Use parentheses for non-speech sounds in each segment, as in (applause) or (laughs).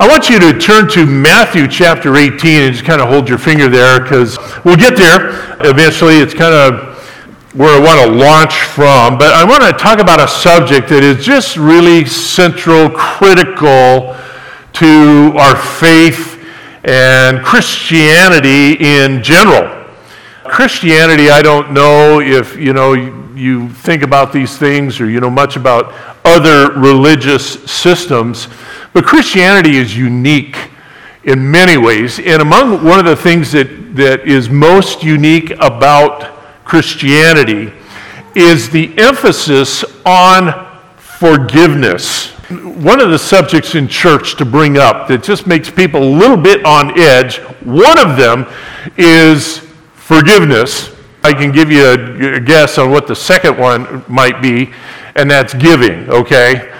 I want you to turn to Matthew chapter 18 and just kind of hold your finger there because we'll get there eventually. It's kind of where I want to launch from. But I want to talk about a subject that is just really central, critical to our faith and Christianity in general. Christianity, I don't know if you know you think about these things or you know much about other religious systems. But Christianity is unique in many ways. And among one of the things that, that is most unique about Christianity is the emphasis on forgiveness. One of the subjects in church to bring up that just makes people a little bit on edge, one of them is forgiveness. I can give you a, guess on what the second one might be, and that's giving, okay?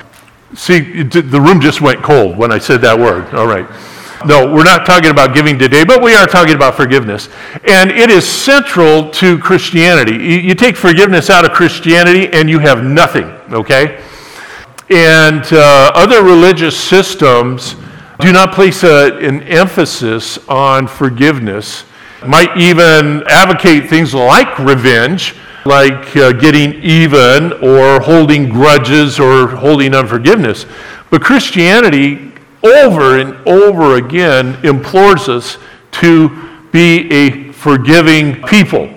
See, the room just went cold when I said that word. All right. No, we're not talking about giving today, but we are talking about forgiveness. And it is central to Christianity. You, take forgiveness out of Christianity and you have nothing, okay? And uh, other religious systems do not place a, an emphasis on forgiveness, might even advocate things like revenge like uh, getting even or holding grudges or holding unforgiveness. But Christianity, over and over again, implores us to be a forgiving people.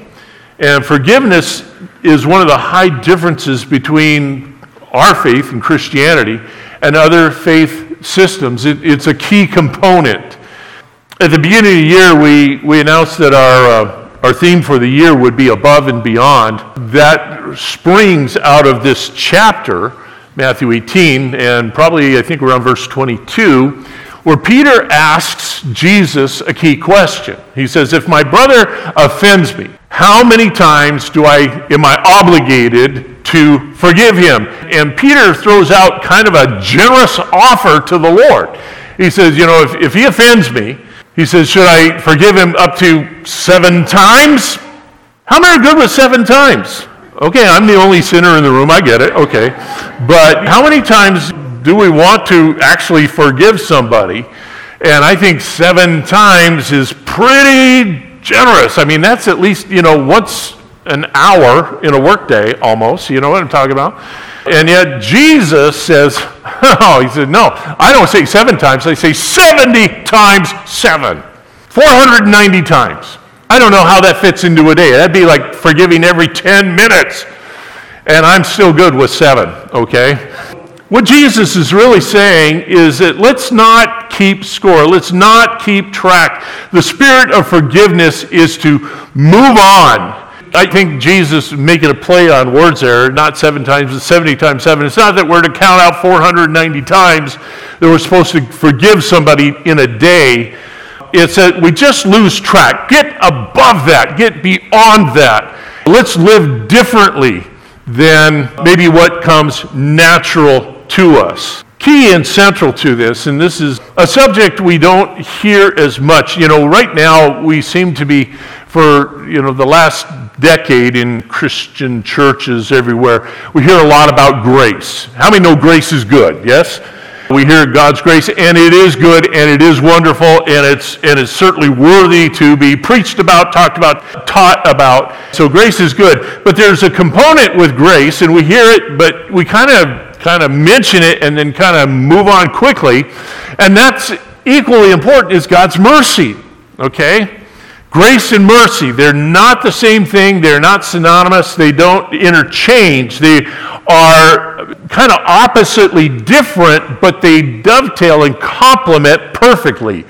And forgiveness is one of the high differences between our faith and Christianity and other faith systems. It, it's a key component. At the beginning of the year, we, we announced that our uh, our theme for the year would be above and beyond. That springs out of this chapter, Matthew 18, and probably I think we're on verse 22, where Peter asks Jesus a key question. He says, If my brother offends me, how many times do I am I obligated to forgive him? And Peter throws out kind of a generous offer to the Lord. He says, You know, if, if he offends me, he says, Should I forgive him up to seven times? How many are good with seven times? Okay, I'm the only sinner in the room. I get it. Okay. But how many times do we want to actually forgive somebody? And I think seven times is pretty generous. I mean, that's at least, you know, once an hour in a workday almost. You know what I'm talking about? And yet Jesus says, (laughs) oh, he said, no, I don't say seven times, I say 70 times seven. 490 times. I don't know how that fits into a day. That'd be like forgiving every 10 minutes. And I'm still good with seven, okay? What Jesus is really saying is that let's not keep score, let's not keep track. The spirit of forgiveness is to move on I think Jesus making a play on words there, not seven times, but 70 times seven. It's not that we're to count out 490 times that we're supposed to forgive somebody in a day. It's that we just lose track. Get above that, get beyond that. Let's live differently than maybe what comes natural to us. Key and central to this, and this is a subject we don't hear as much. You know, right now we seem to be, for you know, the last decade in Christian churches everywhere, we hear a lot about grace. How many know grace is good? Yes? We hear God's grace, and it is good, and it is wonderful, and it's, and it's certainly worthy to be preached about, talked about, taught about. So grace is good. But there's a component with grace, and we hear it, but we kind of kind of mention it and then kind of move on quickly. And that's equally important is God's mercy. Okay? Grace and mercy, they're not the same thing. They're not synonymous. They don't interchange. They are kind of oppositely different, but they dovetail and complement perfectly.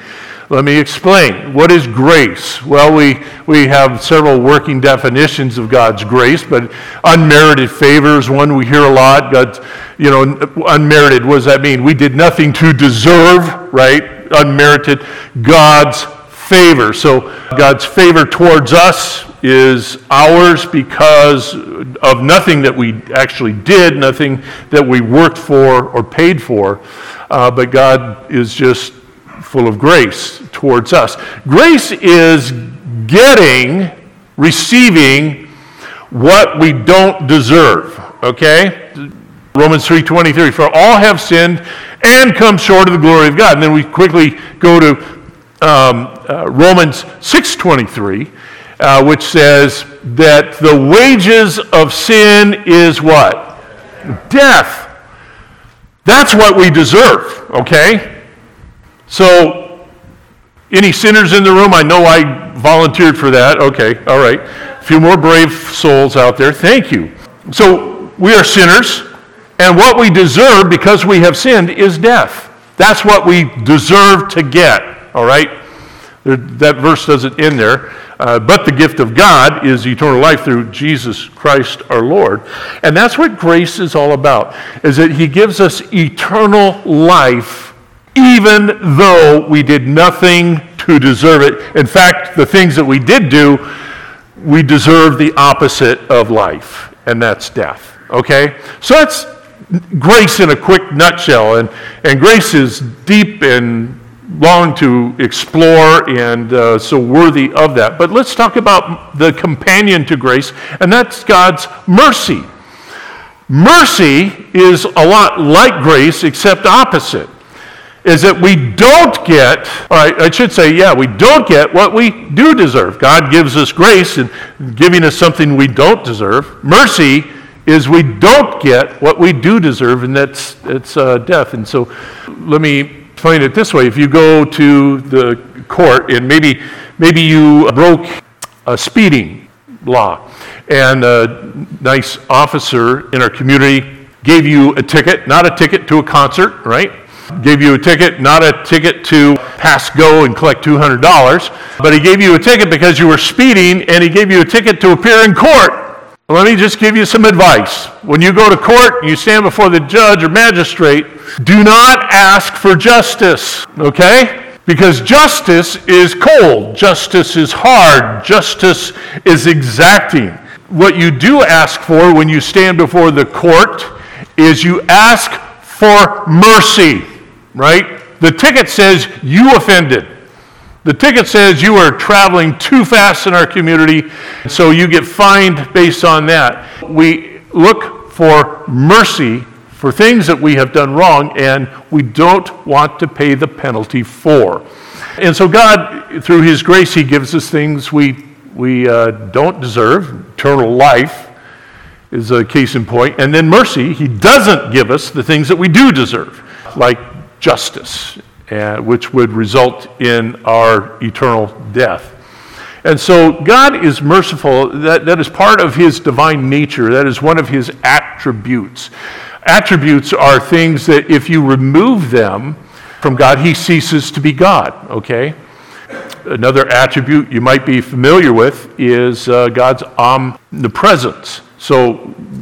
Let me explain. What is grace? Well, we, we have several working definitions of God's grace, but unmerited favor is one we hear a lot. God's, you know, unmerited, what does that mean? We did nothing to deserve, right? Unmerited. God's favor. So God's favor towards us is ours because of nothing that we actually did, nothing that we worked for or paid for, uh, but God is just full of grace towards us. Grace is getting, receiving what we don't deserve, okay? Romans 3:23 for all have sinned and come short of the glory of God. And then we quickly go to um, uh, Romans 6.23, uh, which says that the wages of sin is what? Death. That's what we deserve, okay? So, any sinners in the room? I know I volunteered for that. Okay, all right. A few more brave souls out there. Thank you. So, we are sinners, and what we deserve because we have sinned is death. That's what we deserve to get, all right? That verse doesn't end there. Uh, but the gift of God is eternal life through Jesus Christ our Lord. And that's what grace is all about, is that he gives us eternal life even though we did nothing to deserve it. In fact, the things that we did do, we deserve the opposite of life, and that's death. Okay? So that's grace in a quick nutshell. And, and grace is deep and long to explore and uh, so worthy of that. But let's talk about the companion to grace, and that's God's mercy. Mercy is a lot like grace, except opposite. Is that we don't get, or I should say, yeah, we don't get what we do deserve. God gives us grace and giving us something we don't deserve. Mercy is we don't get what we do deserve, and that's it's uh, death. And so, let me explain it this way: if you go to the court and maybe maybe you broke a speeding law, and a nice officer in our community gave you a ticket, not a ticket to a concert, right? Gave you a ticket, not a ticket to pass go and collect $200, but he gave you a ticket because you were speeding, and he gave you a ticket to appear in court. Let me just give you some advice. When you go to court you stand before the judge or magistrate, do not ask for justice, okay? Because justice is cold, justice is hard, justice is exacting. What you do ask for when you stand before the court is you ask for mercy, right? The ticket says you offended. The ticket says you are traveling too fast in our community, so you get fined based on that. We look for mercy for things that we have done wrong and we don't want to pay the penalty for. And so, God, through His grace, He gives us things we, we uh, don't deserve. Eternal life is a case in point. And then mercy, He doesn't give us the things that we do deserve, like justice uh, which would result in our eternal death. And so God is merciful. That, that is part of his divine nature. That is one of his attributes. Attributes are things that if you remove them from God, he ceases to be God, okay? Another attribute you might be familiar with is uh, God's omnipresence. So,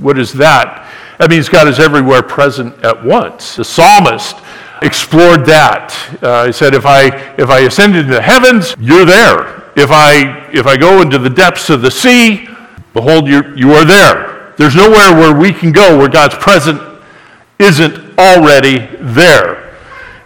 what is that? That means God is everywhere present at once. The psalmist explored that. Uh, he said, if I, if I ascend into the heavens, you're there. If I, if I go into the depths of the sea, behold, you you are there. There's nowhere where we can go where God's presence isn't already there.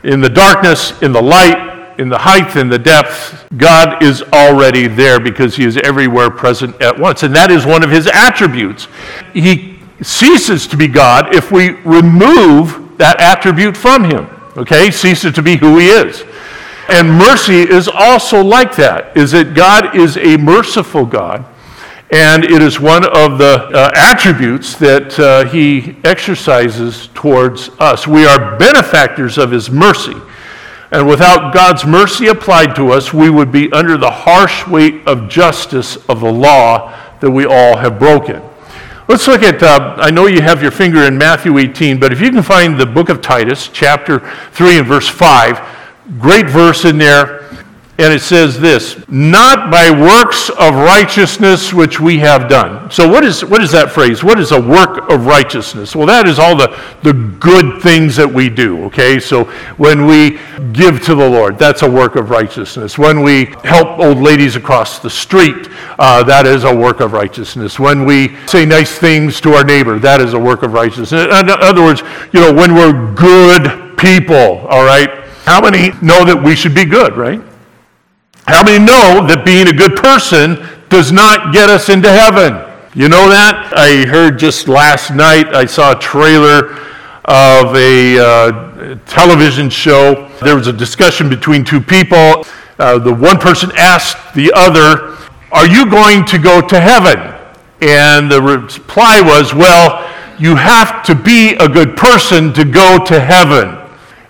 In the darkness, in the light, in the height, in the depth, God is already there because He is everywhere present at once. And that is one of His attributes. He ceases to be God if we remove that attribute from Him okay? Ceases to be who he is. And mercy is also like that, is that God is a merciful God. And it is one of the uh, attributes that uh, he exercises towards us. We are benefactors of his mercy. And without God's mercy applied to us, we would be under the harsh weight of justice of the law that we all have broken. Let's look at, uh, I know you have your finger in Matthew 18, but if you can find the book of Titus, chapter 3 and verse 5, great verse in there and it says this not by works of righteousness which we have done. So what is what is that phrase? What is a work of righteousness? Well that is all the the good things that we do okay? So when we give to the lord that's a work of righteousness. When we help old ladies across the street uh, that is a work of righteousness. When we say nice things to our neighbor that is a work of righteousness. In other words you know when we're good people all right? How many know that we should be good right how many know that being a good person does not get us into heaven? You know that? I heard just last night, I saw a trailer of a uh, television show. There was a discussion between two people. Uh, the one person asked the other, Are you going to go to heaven? And the reply was, Well, you have to be a good person to go to heaven.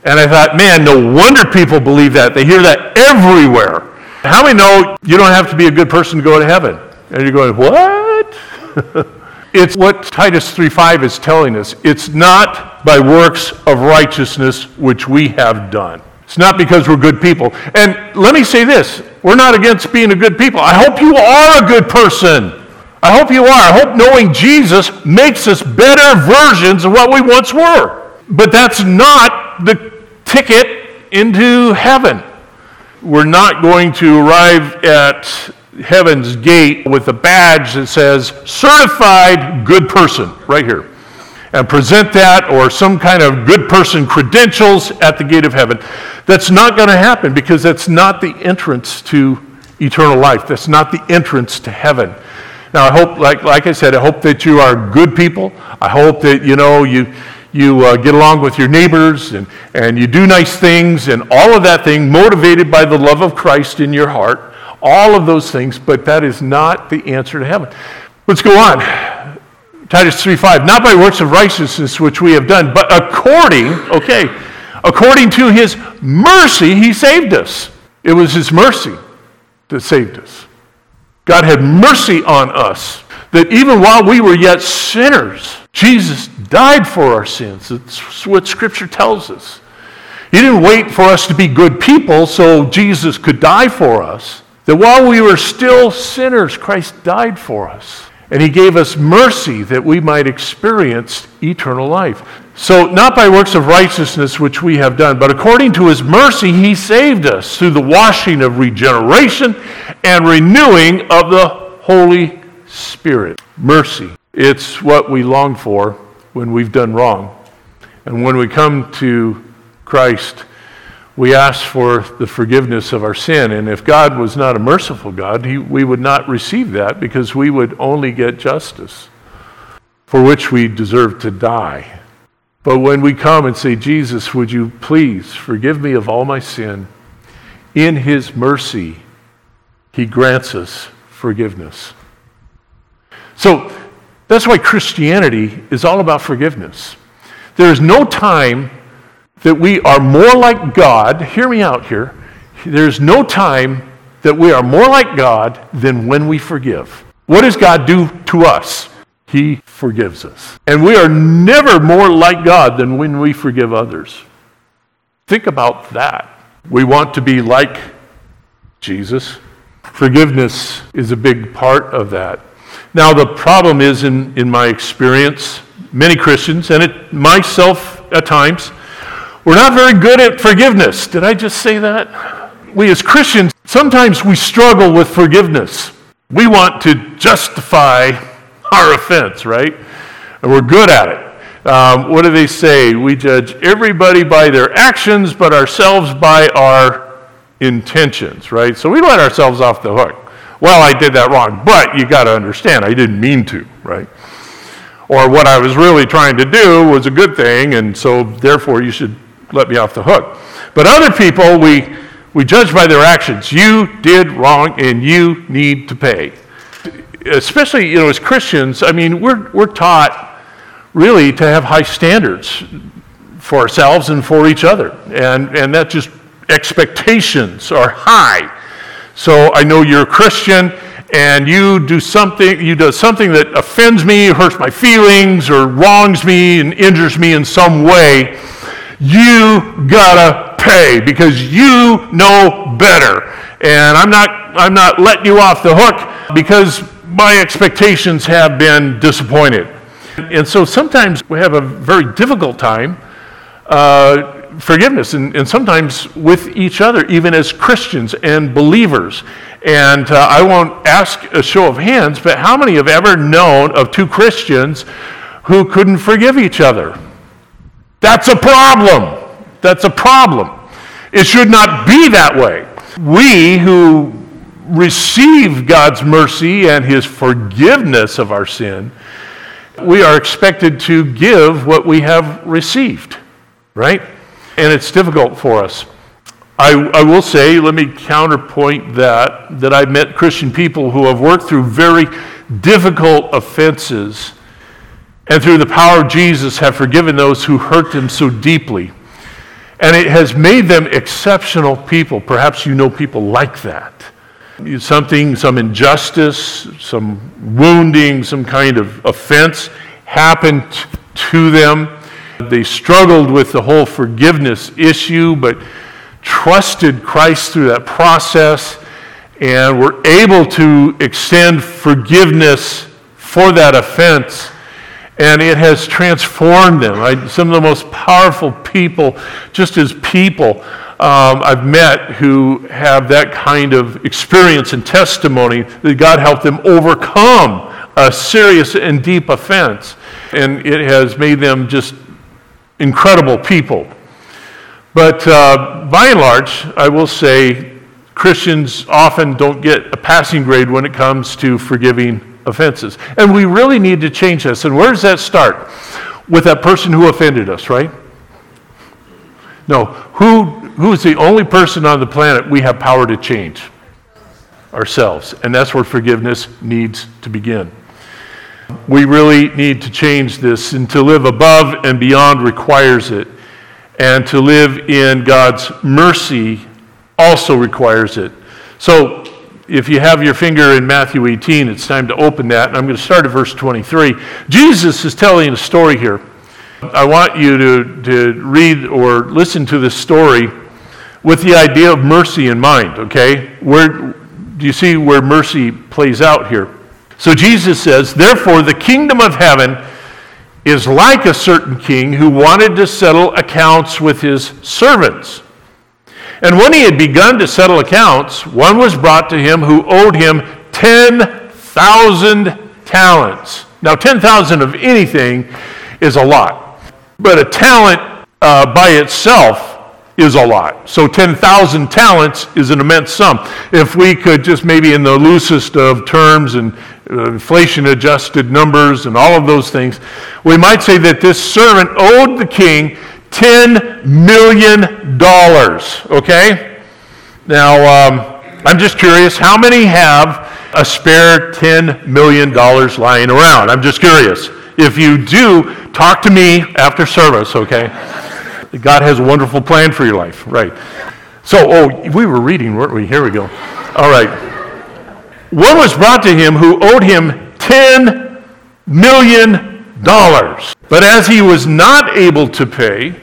And I thought, man, no wonder people believe that. They hear that everywhere. How many know you don't have to be a good person to go to heaven? And you're going, what? (laughs) it's what Titus 3:5 is telling us. It's not by works of righteousness which we have done. It's not because we're good people. And let me say this we're not against being a good people. I hope you are a good person. I hope you are. I hope knowing Jesus makes us better versions of what we once were. But that's not the ticket into heaven. We're not going to arrive at heaven's gate with a badge that says certified good person right here and present that or some kind of good person credentials at the gate of heaven. That's not going to happen because that's not the entrance to eternal life. That's not the entrance to heaven. Now, I hope, like, like I said, I hope that you are good people. I hope that, you know, you, you uh, get along with your neighbors and, and you do nice things and all of that thing motivated by the love of Christ in your heart. All of those things, but that is not the answer to heaven. Let's go on. Titus 3:5. Not by works of righteousness which we have done, but according, okay, according to his mercy, he saved us. It was his mercy that saved us. God had mercy on us, that even while we were yet sinners, Jesus died for our sins. That's what Scripture tells us. He didn't wait for us to be good people so Jesus could die for us. That while we were still sinners, Christ died for us. And he gave us mercy that we might experience eternal life. So, not by works of righteousness which we have done, but according to his mercy, he saved us through the washing of regeneration and renewing of the Holy Spirit. Mercy. It's what we long for when we've done wrong. And when we come to Christ, we ask for the forgiveness of our sin. And if God was not a merciful God, he, we would not receive that because we would only get justice for which we deserve to die. But when we come and say, Jesus, would you please forgive me of all my sin? In his mercy, he grants us forgiveness. So that's why Christianity is all about forgiveness. There is no time that we are more like God. Hear me out here. There's no time that we are more like God than when we forgive. What does God do to us? He forgives us. And we are never more like God than when we forgive others. Think about that. We want to be like Jesus. Forgiveness is a big part of that. Now, the problem is, in, in my experience, many Christians, and it, myself at times, we're not very good at forgiveness. Did I just say that? We as Christians, sometimes we struggle with forgiveness. We want to justify our offense, right? And we're good at it. Um, what do they say? We judge everybody by their actions, but ourselves by our intentions, right? So we let ourselves off the hook well, I did that wrong. But you got to understand, I didn't mean to, right? Or what I was really trying to do was a good thing, and so therefore you should let me off the hook. But other people, we, we judge by their actions. You did wrong, and you need to pay. Especially, you know, as Christians, I mean, we're, we're taught really to have high standards for ourselves and for each other. And, and that just expectations are high. So I know you're a Christian and you do something, you do something that offends me, hurts my feelings, or wrongs me and injures me in some way, you gotta pay because you know better. And I'm not, I'm not letting you off the hook because my expectations have been disappointed. And so sometimes we have a very difficult time uh, forgiveness, and, and, sometimes with each other, even as Christians and believers. And uh, I won't ask a show of hands, but how many have ever known of two Christians who couldn't forgive each other? That's a problem. That's a problem. It should not be that way. We who receive God's mercy and his forgiveness of our sin we are expected to give what we have received, right? And it's difficult for us. I, I, will say, let me counterpoint that, that I've met Christian people who have worked through very difficult offenses and through the power of Jesus have forgiven those who hurt them so deeply. And it has made them exceptional people. Perhaps you know people like that. Something, some injustice, some wounding, some kind of offense happened to them. They struggled with the whole forgiveness issue, but trusted Christ through that process and were able to extend forgiveness for that offense. And it has transformed them. I, some of the most powerful people, just as people, um, I've met who have that kind of experience and testimony that God helped them overcome a serious and deep offense. And it has made them just incredible people. But uh, by and large, I will say Christians often don't get a passing grade when it comes to forgiving offenses. And we really need to change this. And where does that start? With that person who offended us, right? No. Who, who is the only person on the planet we have power to change? Ourselves. And that's where forgiveness needs to begin. We really need to change this, and to live above and beyond requires it and to live in God's mercy also requires it. So, if you have your finger in Matthew 18, it's time to open that. And I'm going to start at verse 23. Jesus is telling a story here. I want you to, to read or listen to this story with the idea of mercy in mind, okay? Where do you see where mercy plays out here? So Jesus says, Therefore, the kingdom of heaven is like a certain king who wanted to settle accounts with his servants. And when he had begun to settle accounts, one was brought to him who owed him 10,000 talents. Now, 10,000 of anything is a lot, but a talent uh, by itself is a lot. So 10,000 talents is an immense sum. If we could just maybe in the loosest of terms and uh, inflation adjusted numbers and all of those things, we might say that this servant owed the king $10 million. Okay? Now, um, I'm just curious how many have a spare $10 million lying around? I'm just curious. If you do, talk to me after service, okay? God has a wonderful plan for your life, right? So, oh, we were reading, weren't we? Here we go. All right. One was brought to him who owed him $10 million. But as he was not able to pay,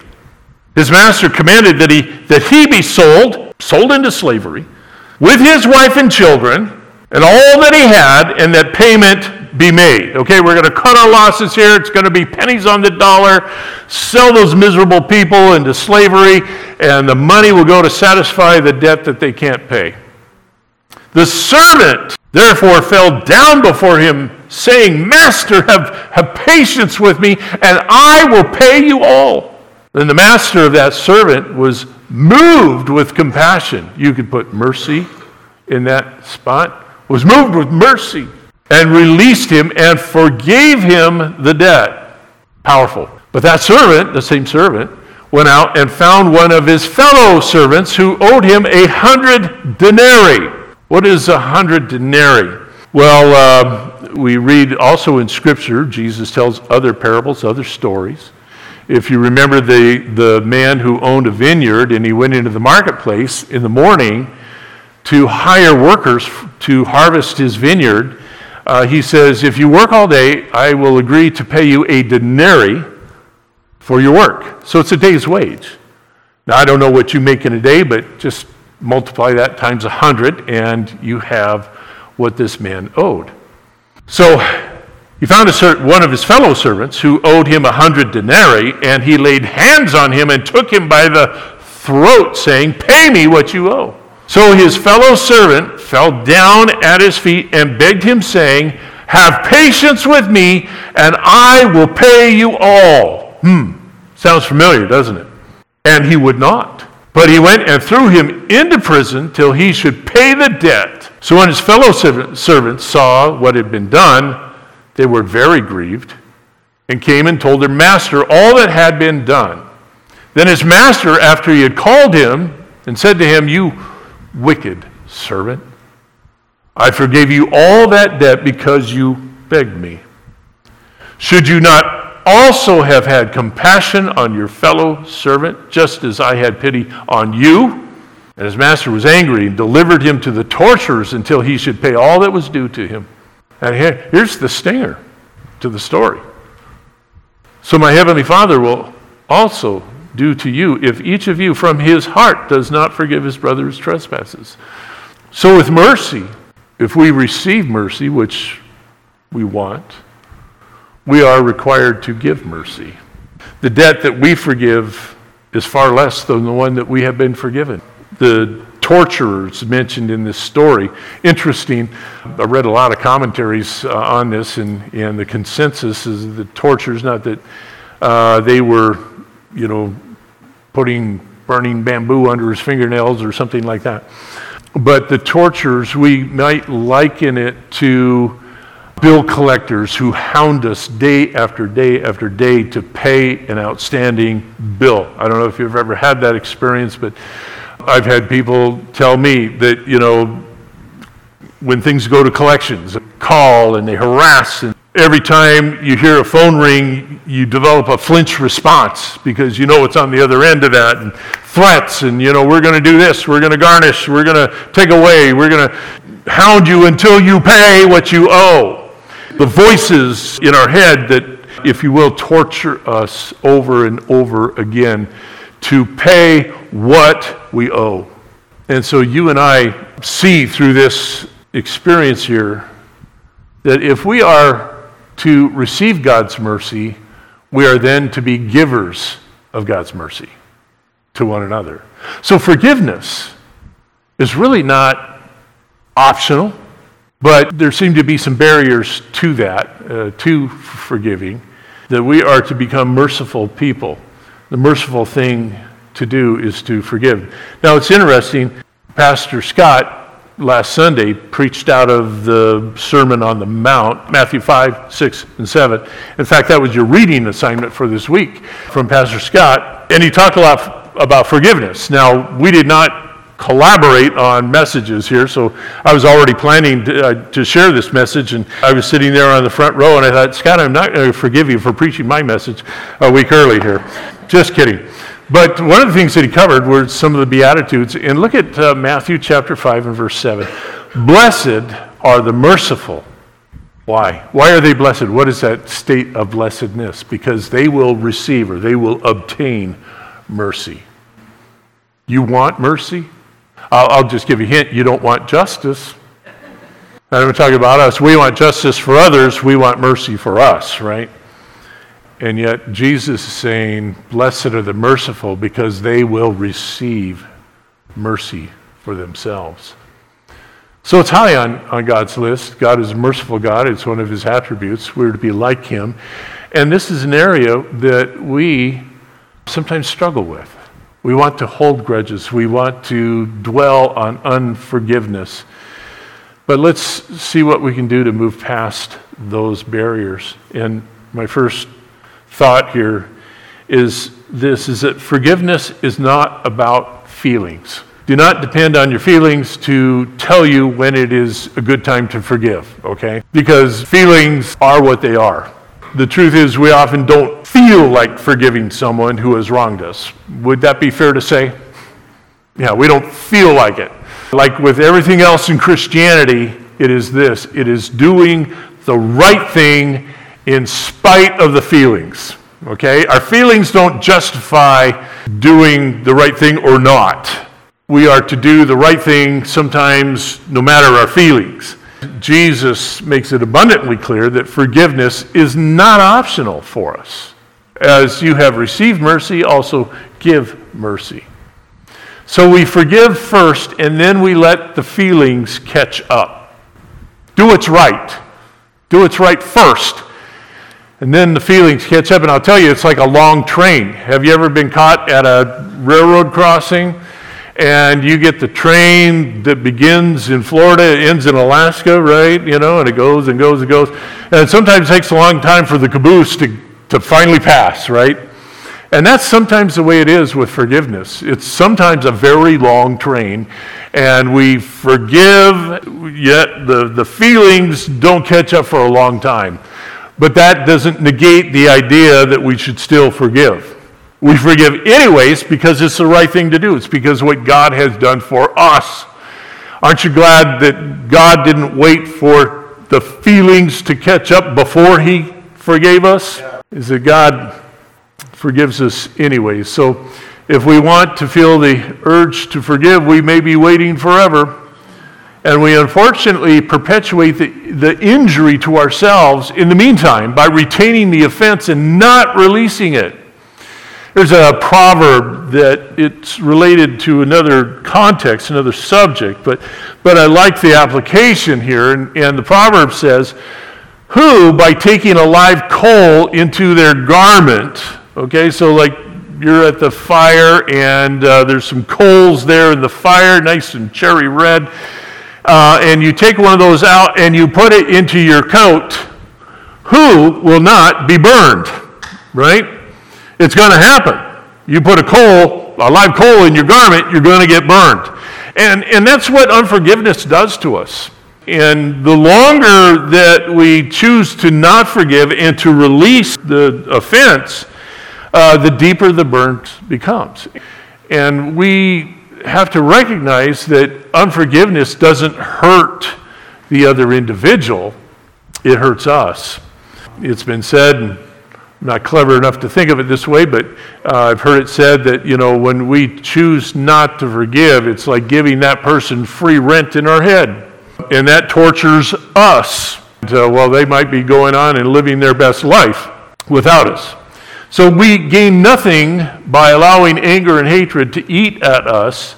his master commanded that he, that he be sold, sold into slavery, with his wife and children, and all that he had, and that payment be made. Okay, we're going to cut our losses here. It's going to be pennies on the dollar. Sell those miserable people into slavery, and the money will go to satisfy the debt that they can't pay. The servant, therefore, fell down before him, saying, Master, have, have patience with me, and I will pay you all. Then the master of that servant was moved with compassion. You could put mercy in that spot. Was moved with mercy and released him and forgave him the debt. Powerful. But that servant, the same servant, went out and found one of his fellow servants who owed him a hundred denarii. What is a hundred denarii? Well, uh, we read also in Scripture, Jesus tells other parables, other stories. If you remember the, the man who owned a vineyard and he went into the marketplace in the morning to hire workers to harvest his vineyard, uh, he says, If you work all day, I will agree to pay you a denarii for your work. So it's a day's wage. Now, I don't know what you make in a day, but just multiply that times a 100, and you have what this man owed. So he found certain, one of his fellow servants who owed him a hundred denarii, and he laid hands on him and took him by the throat, saying, Pay me what you owe. So his fellow servant fell down at his feet and begged him, saying, Have patience with me, and I will pay you all. Hmm, sounds familiar, doesn't it? And he would not. But he went and threw him into prison till he should pay the debt. So when his fellow servants saw what had been done, they were very grieved, and came and told their master all that had been done. Then his master, after he had called him and said to him, You wicked servant, I forgave you all that debt because you begged me. Should you not also have had compassion on your fellow servant, just as I had pity on you? And his master was angry and delivered him to the torturers until he should pay all that was due to him. And here, here's the stinger to the story. So my heavenly Father will also do to you if each of you from his heart does not forgive his brother's trespasses. So with mercy, if we receive mercy, which we want, we are required to give mercy. The debt that we forgive is far less than the one that we have been forgiven. The torturers mentioned in this story. Interesting, I read a lot of commentaries uh, on this, and, and the consensus is the torturers, not that uh, they were, you know, putting burning bamboo under his fingernails or something like that. But the tortures, we might liken it to bill collectors who hound us day after day after day to pay an outstanding bill. I don't know if you've ever had that experience, but I've had people tell me that, you know, when things go to collections, call and they harass and every time you hear a phone ring, you develop a flinch response because you know what's on the other end of that, and threats, and you know, we're going to do this, we're going to garnish, we're going to take away, we're going to hound you until you pay what you owe. The voices in our head that, if you will, torture us over and over again to pay what we owe. And so you and I see through this experience here that if we are to receive God's mercy, we are then to be givers of God's mercy to one another. So forgiveness is really not optional, but there seem to be some barriers to that, uh, to forgiving, that we are to become merciful people. The merciful thing to do is to forgive. Now, it's interesting, Pastor Scott last Sunday preached out of the Sermon on the Mount, Matthew 5, 6, and 7. In fact, that was your reading assignment for this week from Pastor Scott. And he talked a lot about forgiveness. Now, we did not collaborate on messages here, so I was already planning to, uh, to share this message, and I was sitting there on the front row, and I thought, Scott, I'm not going to forgive you for preaching my message a week early here. Just kidding. But one of the things that he covered were some of the Beatitudes. And look at uh, Matthew chapter 5 and verse 7. Blessed are the merciful. Why? Why are they blessed? What is that state of blessedness? Because they will receive or they will obtain mercy. You want mercy? I'll, I'll just give you a hint. You don't want justice. I'm talking about us. We want justice for others. We want mercy for us, right? And yet, Jesus is saying, Blessed are the merciful because they will receive mercy for themselves. So it's high on, on God's list. God is a merciful God, it's one of his attributes. We're to be like him. And this is an area that we sometimes struggle with. We want to hold grudges, we want to dwell on unforgiveness. But let's see what we can do to move past those barriers. And my first thought here is this is that forgiveness is not about feelings. Do not depend on your feelings to tell you when it is a good time to forgive, okay? Because feelings are what they are. The truth is, we often don't feel like forgiving someone who has wronged us. Would that be fair to say? Yeah, we don't feel like it. Like with everything else in Christianity, it is this it is doing the right thing in spite of the feelings. Okay? Our feelings don't justify doing the right thing or not. We are to do the right thing sometimes no matter our feelings. Jesus makes it abundantly clear that forgiveness is not optional for us. As you have received mercy, also give mercy. So we forgive first, and then we let the feelings catch up. Do what's right. Do what's right first, and then the feelings catch up, and I'll tell you, it's like a long train. Have you ever been caught at a railroad crossing? And you get the train that begins in Florida, ends in Alaska, right? You know, and it goes and goes and goes. And sometimes it takes a long time for the caboose to to finally pass, right? And that's sometimes the way it is with forgiveness. It's sometimes a very long train, and we forgive, yet the, the feelings don't catch up for a long time. But that doesn't negate the idea that we should still forgive. We forgive anyways because it's the right thing to do. It's because what God has done for us. Aren't you glad that God didn't wait for the feelings to catch up before He forgave us? Is that God forgives us anyways. So if we want to feel the urge to forgive, we may be waiting forever. And we unfortunately perpetuate the, the injury to ourselves in the meantime by retaining the offense and not releasing it. There's a proverb that it's related to another context, another subject, but, but I like the application here. And, and the proverb says, Who, by taking a live coal into their garment, Okay, so like you're at the fire and uh, there's some coals there in the fire, nice and cherry red, uh, and you take one of those out and you put it into your coat, who will not be burned? Right? It's going to happen. You put a coal, a live coal in your garment, you're going to get burned. And, and that's what unforgiveness does to us. And the longer that we choose to not forgive and to release the offense, uh, the deeper the burn becomes. And we have to recognize that unforgiveness doesn't hurt the other individual, it hurts us. It's been said, and I'm not clever enough to think of it this way, but uh, I've heard it said that, you know, when we choose not to forgive, it's like giving that person free rent in our head. And that tortures us. And, uh, well, they might be going on and living their best life without us. So we gain nothing by allowing anger and hatred to eat at us,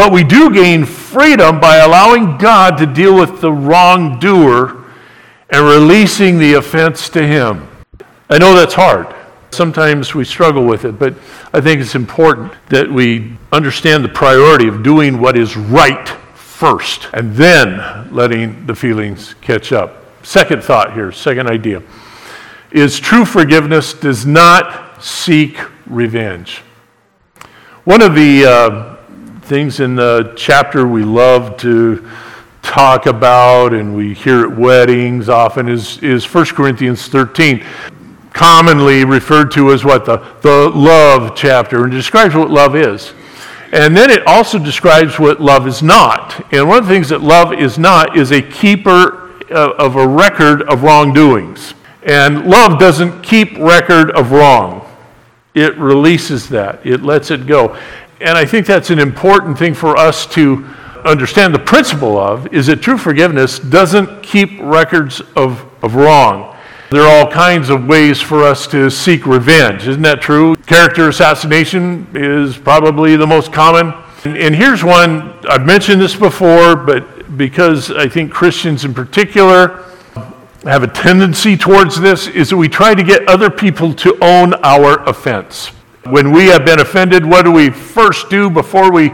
but we do gain freedom by allowing God to deal with the wrongdoer and releasing the offense to him. I know that's hard. Sometimes we struggle with it, but I think it's important that we understand the priority of doing what is right first and then letting the feelings catch up. Second thought here, second idea is true forgiveness does not seek revenge. One of the uh, things in the chapter we love to talk about and we hear at weddings often is, is 1 Corinthians 13, commonly referred to as what? The, the love chapter, and describes what love is. And then it also describes what love is not. And one of the things that love is not is a keeper uh, of a record of wrongdoings. And love doesn't keep record of wrong. It releases that. It lets it go. And I think that's an important thing for us to understand the principle of is that true forgiveness doesn't keep records of, of wrong. There are all kinds of ways for us to seek revenge. Isn't that true? Character assassination is probably the most common. And, and here's one, I've mentioned this before, but because I think Christians in particular have a tendency towards this is that we try to get other people to own our offense. When we have been offended, what do we first do before we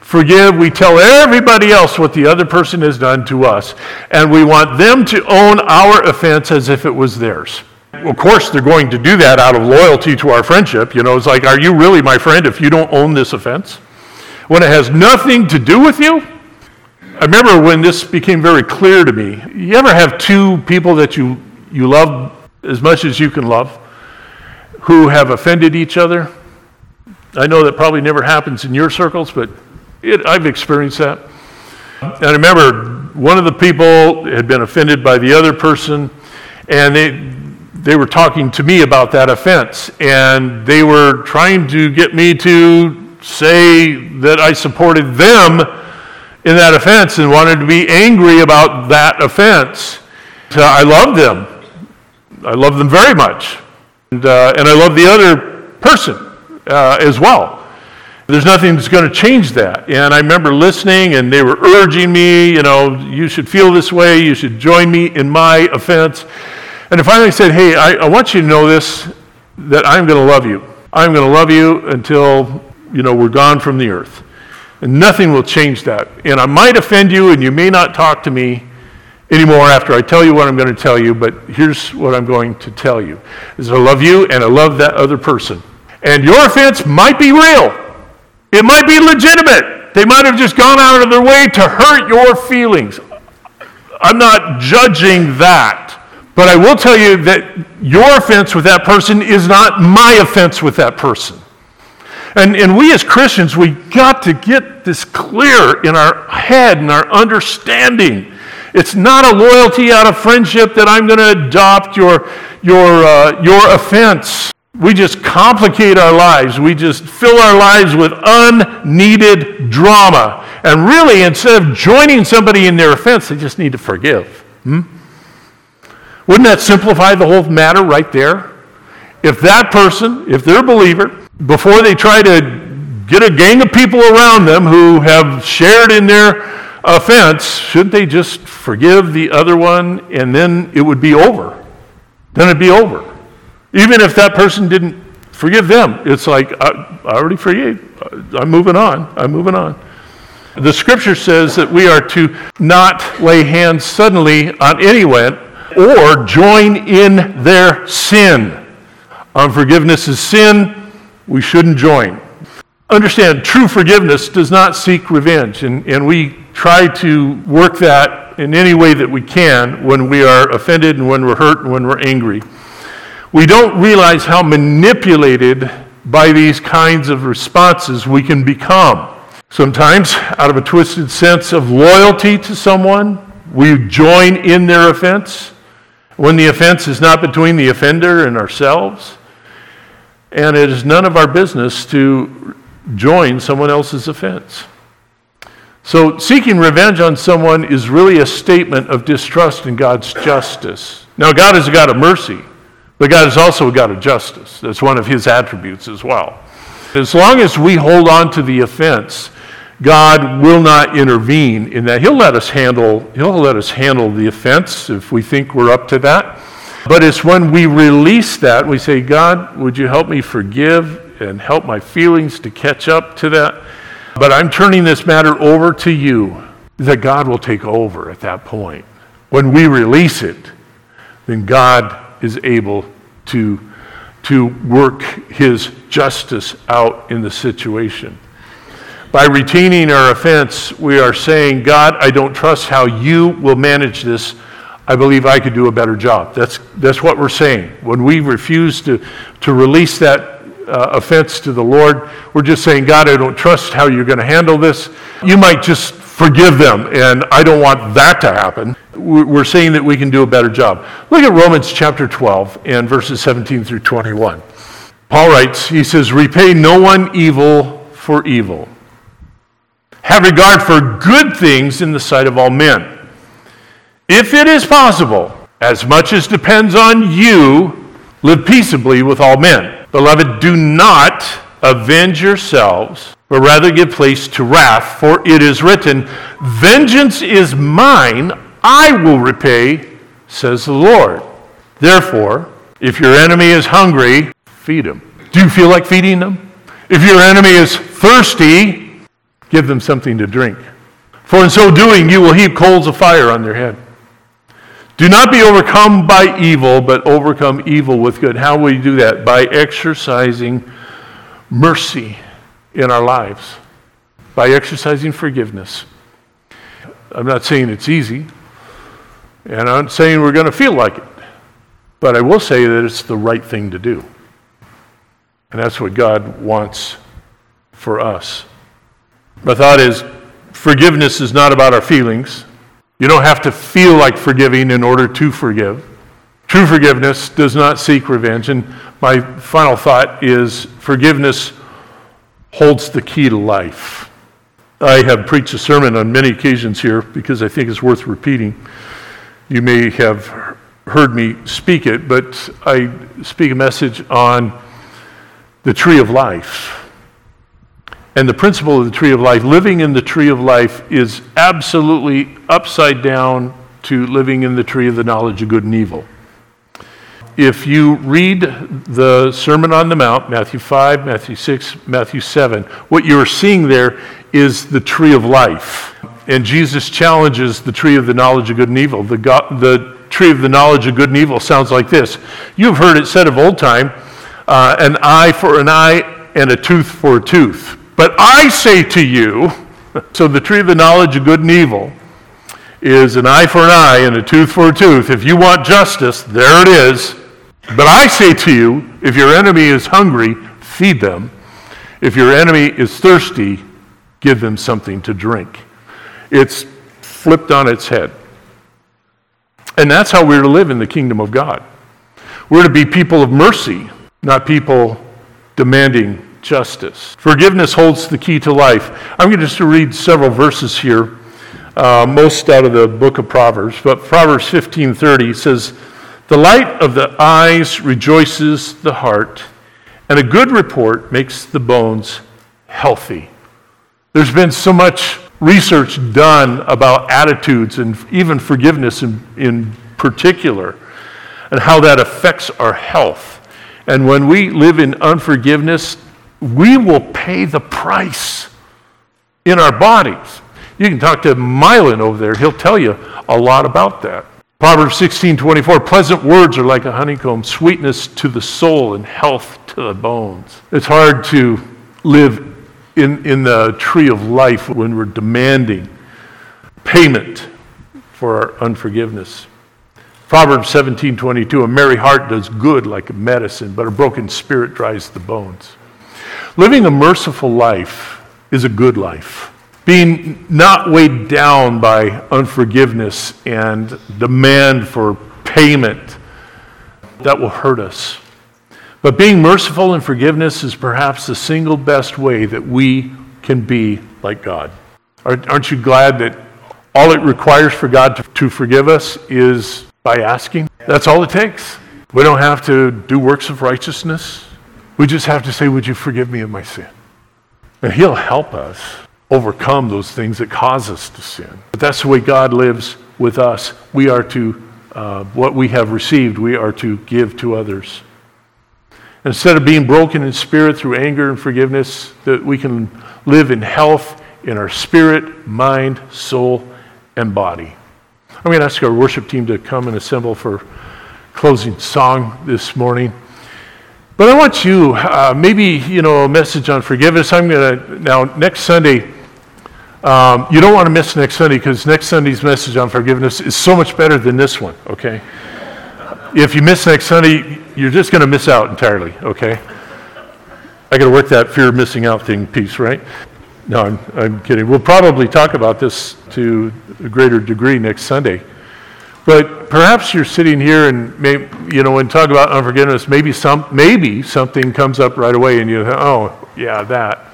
forgive? We tell everybody else what the other person has done to us, and we want them to own our offense as if it was theirs. Of course, they're going to do that out of loyalty to our friendship. You know, it's like, are you really my friend if you don't own this offense? When it has nothing to do with you? I remember when this became very clear to me. You ever have two people that you, you love as much as you can love who have offended each other? I know that probably never happens in your circles, but it, I've experienced that. And I remember one of the people had been offended by the other person, and they, they were talking to me about that offense. And they were trying to get me to say that I supported them in that offense and wanted to be angry about that offense. So I love them. I love them very much. And, uh, and I love the other person uh, as well. There's nothing that's going to change that. And I remember listening, and they were urging me, you know, you should feel this way, you should join me in my offense. And I finally said, hey, I, I want you to know this that I'm going to love you. I'm going to love you until, you know, we're gone from the earth. And nothing will change that. And I might offend you, and you may not talk to me anymore after I tell you what I'm going to tell you, but here's what I'm going to tell you. Is I love you and I love that other person. And your offense might be real. It might be legitimate. They might have just gone out of their way to hurt your feelings. I'm not judging that. But I will tell you that your offense with that person is not my offense with that person. And, and we as Christians, we got to get this clear in our head and our understanding. It's not a loyalty out of friendship that I'm going to adopt your, your, uh, your offense. We just complicate our lives. We just fill our lives with unneeded drama. And really, instead of joining somebody in their offense, they just need to forgive. Hmm? Wouldn't that simplify the whole matter right there? If that person, if they're a believer, before they try to get a gang of people around them who have shared in their offense, shouldn't they just forgive the other one and then it would be over? Then it'd be over. Even if that person didn't forgive them, it's like, I, I already forgave. I'm moving on. I'm moving on. The scripture says that we are to not lay hands suddenly on anyone or join in their sin. Unforgiveness is sin. We shouldn't join. Understand, true forgiveness does not seek revenge, and, and we try to work that in any way that we can when we are offended and when we're hurt and when we're angry we don't realize how manipulated by these kinds of responses we can become. Sometimes, out of a twisted sense of loyalty to someone, we join in their offense when the offense is not between the offender and ourselves. And it is none of our business to join someone else's offense. So, seeking revenge on someone is really a statement of distrust in God's justice. Now, God is a God of mercy. But God is also a God of justice. That's one of his attributes as well. As long as we hold on to the offense, God will not intervene in that. He'll let us handle, he'll let us handle the offense if we think we're up to that. But it's when we release that, we say, God, would you help me forgive and help my feelings to catch up to that? But I'm turning this matter over to you, that God will take over at that point. When we release it, then God is able to, to work his justice out in the situation. By retaining our offense, we are saying, God, I don't trust how you will manage this. I believe I could do a better job. That's, that's what we're saying. When we refuse to, to release that uh, offense to the Lord, we're just saying, God, I don't trust how you're going to handle this. You might just forgive them, and I don't want that to happen. We're saying that we can do a better job. Look at Romans chapter 12 and verses 17 through 21. Paul writes, he says, Repay no one evil for evil. Have regard for good things in the sight of all men. If it is possible, as much as depends on you, live peaceably with all men. Beloved, do not avenge yourselves but rather give place to wrath, for it is written, Vengeance is mine, I will repay, says the Lord. Therefore, if your enemy is hungry, feed him. Do you feel like feeding them? If your enemy is thirsty, give them something to drink. For in so doing, you will heap coals of fire on their head. Do not be overcome by evil, but overcome evil with good. How will you do that? By exercising mercy in our lives by exercising forgiveness. I'm not saying it's easy, and I'm not saying we're going to feel like it, but I will say that it's the right thing to do. And that's what God wants for us. My thought is forgiveness is not about our feelings. You don't have to feel like forgiving in order to forgive. True forgiveness does not seek revenge. And my final thought is forgiveness holds the key to life. I have preached a sermon on many occasions here because I think it's worth repeating. You may have heard me speak it, but I speak a message on the tree of life. And the principle of the tree of life, living in the tree of life, is absolutely upside down to living in the tree of the knowledge of good and evil if you read the Sermon on the Mount, Matthew 5, Matthew 6, Matthew 7, what you're seeing there is the tree of life. and Jesus challenges the tree of the knowledge of good and evil. The, God, the tree of the knowledge of good and evil sounds like this You've heard it said of old time, uh, an eye for an eye and a tooth for a tooth. But I say to you, (laughs) so the tree of the knowledge of good and evil is an eye for an eye and a tooth for a tooth. If you want justice, there it is. But I say to you, if your enemy is hungry, feed them. If your enemy is thirsty, give them something to drink. It's flipped on its head. And that's how we're to live in the kingdom of God. We're to be people of mercy, not people demanding justice. Forgiveness holds the key to life. I'm going to just read several verses here, uh, most out of the book of Proverbs. But Proverbs 15:30 says, "The light of the eyes rejoices the heart, and a good report makes the bones healthy." There's been so much research done about attitudes and even forgiveness in, in particular, and how that affects our health. And when we live in unforgiveness, we will pay the price in our bodies. You can talk to Mylan over there, he'll tell you a lot about that. Proverbs 16 24, pleasant words are like a honeycomb, sweetness to the soul and health to the bones. It's hard to live in, in the tree of life when we're demanding payment for our unforgiveness. Proverbs 17 22, a merry heart does good like a medicine, but a broken spirit dries the bones. Living a merciful life is a good life. Being not weighed down by unforgiveness and demand for payment that will hurt us. But being merciful and forgiveness is perhaps the single best way that we can be like God. Aren't you glad that all it requires for God to, forgive us is by asking? That's all it takes. We don't have to do works of righteousness. We just have to say, Would you forgive me of my sin? And He'll help us overcome those things that cause us to sin. But that's the way God lives with us. We are to, uh, what we have received, we are to give to others. Instead of being broken in spirit through anger and forgiveness, that we can live in health in our spirit, mind, soul, and body. I'm going to ask our worship team to come and assemble for closing song this morning. But I want you, uh, maybe, you know, a message on forgiveness. I'm going to, now, next Sunday, um, you don't want to miss next Sunday because next Sunday's message on forgiveness is so much better than this one, okay? If you miss next Sunday, you're just going to miss out entirely, okay? I got to work that fear of missing out thing piece, right? No, I'm, I'm kidding. We'll probably talk about this to a greater degree next Sunday. But perhaps you're sitting here and may, you know, when talk about unforgiveness, maybe some, maybe something comes up right away, and you, think, oh, yeah, that.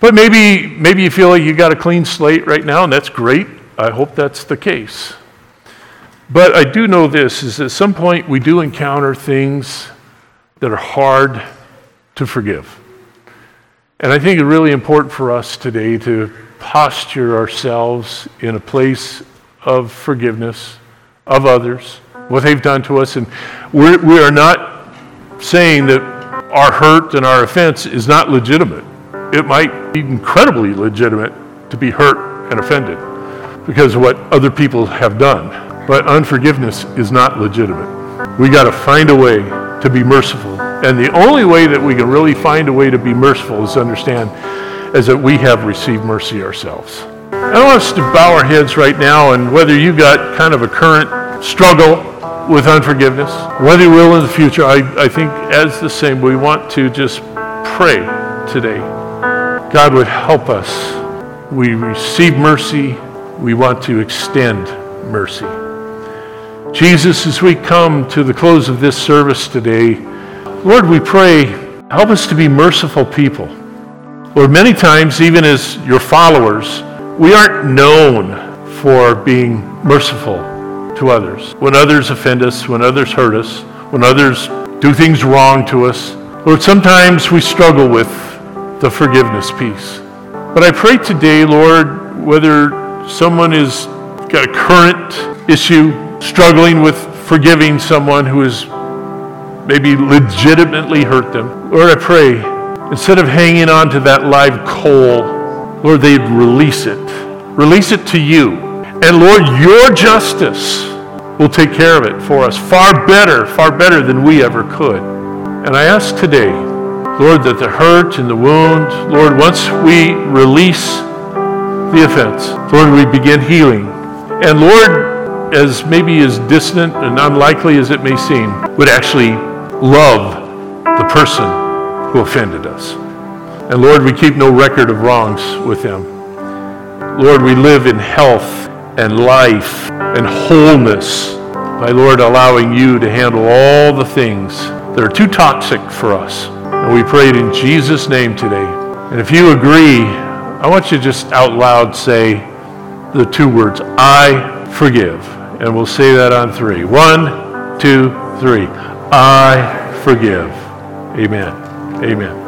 But maybe, maybe you feel like you got a clean slate right now, and that's great. I hope that's the case. But I do know this: is at some point we do encounter things that are hard to forgive, and I think it's really important for us today to posture ourselves in a place of forgiveness of others, what they've done to us. And we're, we are not saying that our hurt and our offense is not legitimate. It might be incredibly legitimate to be hurt and offended because of what other people have done. But unforgiveness is not legitimate. We got to find a way to be merciful. And the only way that we can really find a way to be merciful is to understand is that we have received mercy ourselves. I want us to bow our heads right now, and whether you've got kind of a current struggle with unforgiveness, whether you will in the future, I, I think as the same, we want to just pray today. God would help us. We receive mercy. We want to extend mercy. Jesus, as we come to the close of this service today, Lord, we pray, help us to be merciful people. Lord, many times, even as your followers, we aren't known for being merciful to others. When others offend us, when others hurt us, when others do things wrong to us, Lord, sometimes we struggle with the forgiveness piece. But I pray today, Lord, whether someone has got a current issue, struggling with forgiving someone who has maybe legitimately hurt them, Lord, I pray, instead of hanging on to that live coal Lord, they'd release it release it to you. And Lord, your justice will take care of it for us far better, far better than we ever could. And I ask today, Lord, that the hurt and the wound, Lord, once we release the offense, Lord, we begin healing. And Lord, as maybe as distant and unlikely as it may seem, would actually love the person who offended us. And Lord, we keep no record of wrongs with them. Lord, we live in health and life and wholeness by, Lord, allowing you to handle all the things that are too toxic for us. And we pray it in Jesus' name today. And if you agree, I want you to just out loud say the two words, I forgive. And we'll say that on three. One, two, three. I forgive. Amen. Amen.